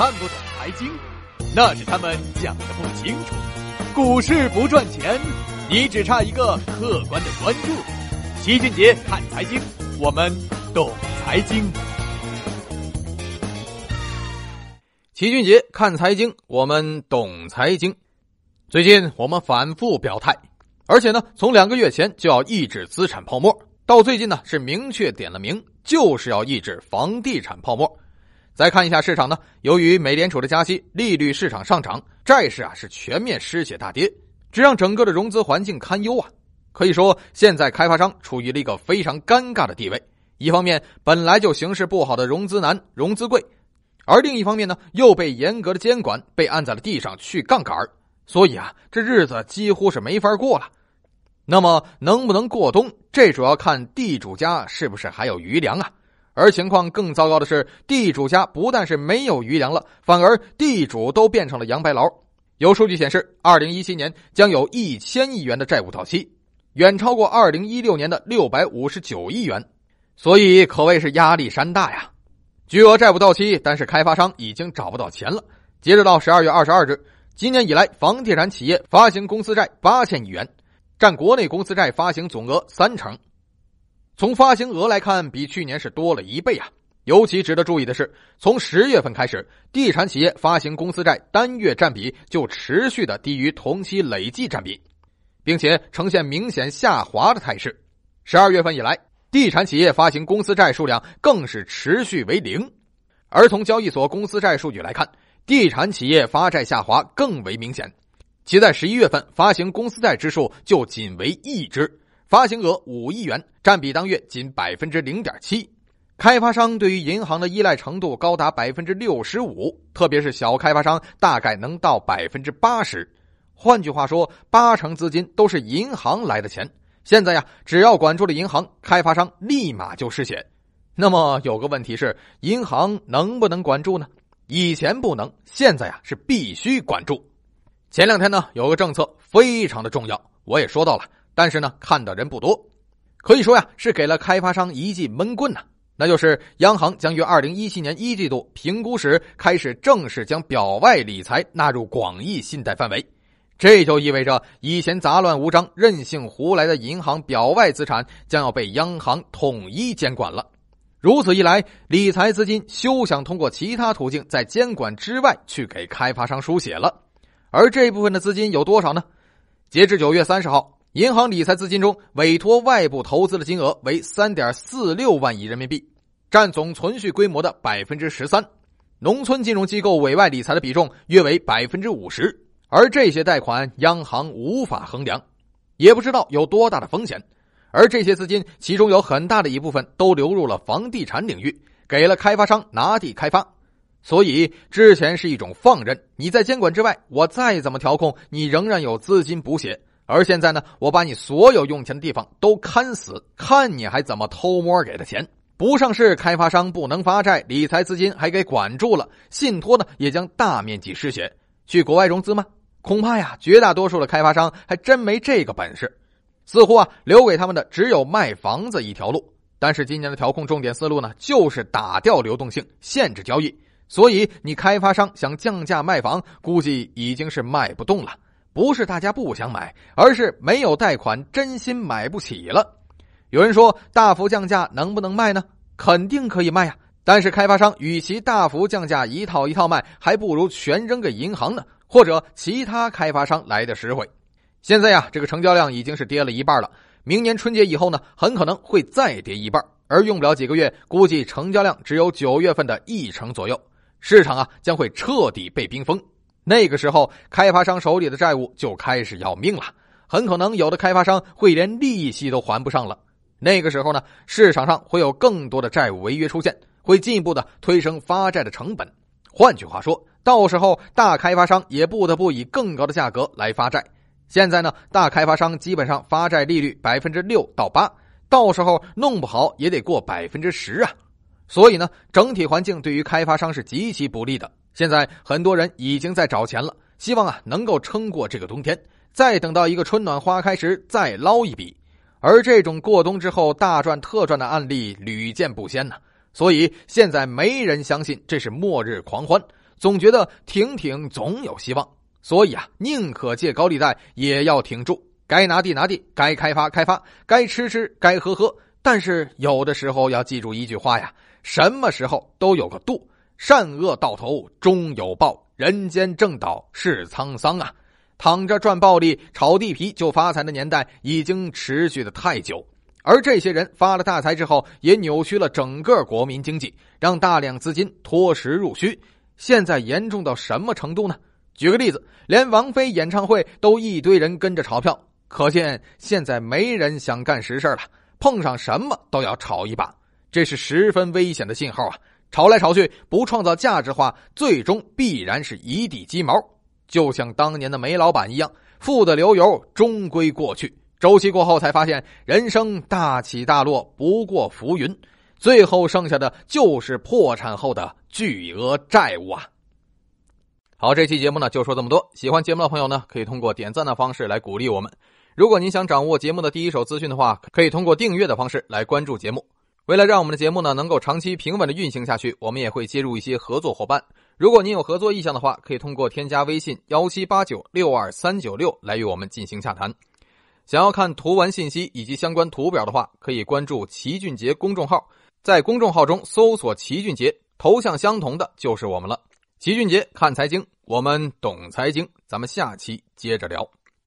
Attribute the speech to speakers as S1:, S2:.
S1: 看不懂财经，那是他们讲的不清楚。股市不赚钱，你只差一个客观的关注。齐俊杰看财经，我们懂财经。
S2: 齐俊杰看财经，我们懂财经。最近我们反复表态，而且呢，从两个月前就要抑制资产泡沫，到最近呢是明确点了名，就是要抑制房地产泡沫。再看一下市场呢，由于美联储的加息，利率市场上涨，债市啊是全面失血大跌，这让整个的融资环境堪忧啊。可以说，现在开发商处于了一个非常尴尬的地位。一方面，本来就形势不好的融资难、融资贵，而另一方面呢，又被严格的监管，被按在了地上去杠杆所以啊，这日子几乎是没法过了。那么，能不能过冬，这主要看地主家是不是还有余粮啊。而情况更糟糕的是，地主家不但是没有余粮了，反而地主都变成了杨白劳。有数据显示，二零一七年将有一千亿元的债务到期，远超过二零一六年的六百五十九亿元，所以可谓是压力山大呀。巨额债务到期，但是开发商已经找不到钱了。截止到十二月二十二日，今年以来，房地产企业发行公司债八千亿元，占国内公司债发行总额三成。从发行额来看，比去年是多了一倍啊！尤其值得注意的是，从十月份开始，地产企业发行公司债单月占比就持续的低于同期累计占比，并且呈现明显下滑的态势。十二月份以来，地产企业发行公司债数量更是持续为零。而从交易所公司债数据来看，地产企业发债下滑更为明显，其在十一月份发行公司债之数就仅为一支。发行额五亿元，占比当月仅百分之零点七。开发商对于银行的依赖程度高达百分之六十五，特别是小开发商大概能到百分之八十。换句话说，八成资金都是银行来的钱。现在呀，只要管住了银行，开发商立马就失血。那么有个问题是，银行能不能管住呢？以前不能，现在呀是必须管住。前两天呢，有个政策非常的重要，我也说到了。但是呢，看的人不多，可以说呀，是给了开发商一记闷棍呐。那就是央行将于二零一七年一季度评估时开始正式将表外理财纳入广义信贷范围，这就意味着以前杂乱无章、任性胡来的银行表外资产将要被央行统一监管了。如此一来，理财资金休想通过其他途径在监管之外去给开发商输血了。而这部分的资金有多少呢？截至九月三十号。银行理财资金中，委托外部投资的金额为三点四六万亿人民币，占总存续规模的百分之十三。农村金融机构委外理财的比重约为百分之五十，而这些贷款央行无法衡量，也不知道有多大的风险。而这些资金，其中有很大的一部分都流入了房地产领域，给了开发商拿地开发。所以之前是一种放任，你在监管之外，我再怎么调控，你仍然有资金补血。而现在呢，我把你所有用钱的地方都看死，看你还怎么偷摸给的钱。不上市开发商不能发债，理财资金还给管住了，信托呢也将大面积失血。去国外融资吗？恐怕呀，绝大多数的开发商还真没这个本事。似乎啊，留给他们的只有卖房子一条路。但是今年的调控重点思路呢，就是打掉流动性，限制交易。所以你开发商想降价卖房，估计已经是卖不动了。不是大家不想买，而是没有贷款，真心买不起了。有人说大幅降价能不能卖呢？肯定可以卖呀。但是开发商与其大幅降价一套一套卖，还不如全扔给银行呢，或者其他开发商来的实惠。现在呀，这个成交量已经是跌了一半了。明年春节以后呢，很可能会再跌一半，而用不了几个月，估计成交量只有九月份的一成左右。市场啊，将会彻底被冰封。那个时候，开发商手里的债务就开始要命了，很可能有的开发商会连利息都还不上了。那个时候呢，市场上会有更多的债务违约出现，会进一步的推升发债的成本。换句话说，到时候大开发商也不得不以更高的价格来发债。现在呢，大开发商基本上发债利率百分之六到八，到时候弄不好也得过百分之十啊。所以呢，整体环境对于开发商是极其不利的。现在很多人已经在找钱了，希望啊能够撑过这个冬天，再等到一个春暖花开时再捞一笔。而这种过冬之后大赚特赚的案例屡见不鲜呢，所以现在没人相信这是末日狂欢，总觉得挺挺总有希望，所以啊，宁可借高利贷也要挺住。该拿地拿地，该开发开发，该吃吃，该喝喝。但是有的时候要记住一句话呀：什么时候都有个度，善恶到头终有报，人间正道是沧桑啊！躺着赚暴利、炒地皮就发财的年代已经持续的太久。而这些人发了大财之后，也扭曲了整个国民经济，让大量资金脱实入虚。现在严重到什么程度呢？举个例子，连王菲演唱会都一堆人跟着炒票，可见现在没人想干实事了，碰上什么都要炒一把，这是十分危险的信号啊！炒来炒去不创造价值化，最终必然是一地鸡毛，就像当年的煤老板一样，富得流油，终归过去。周期过后，才发现人生大起大落不过浮云，最后剩下的就是破产后的巨额债务啊！好，这期节目呢就说这么多。喜欢节目的朋友呢，可以通过点赞的方式来鼓励我们。如果您想掌握节目的第一手资讯的话，可以通过订阅的方式来关注节目。为了让我们的节目呢能够长期平稳的运行下去，我们也会接入一些合作伙伴。如果您有合作意向的话，可以通过添加微信幺七八九六二三九六来与我们进行洽谈。想要看图文信息以及相关图表的话，可以关注齐俊杰公众号，在公众号中搜索“齐俊杰”，头像相同的就是我们了。齐俊杰看财经，我们懂财经，咱们下期接着聊。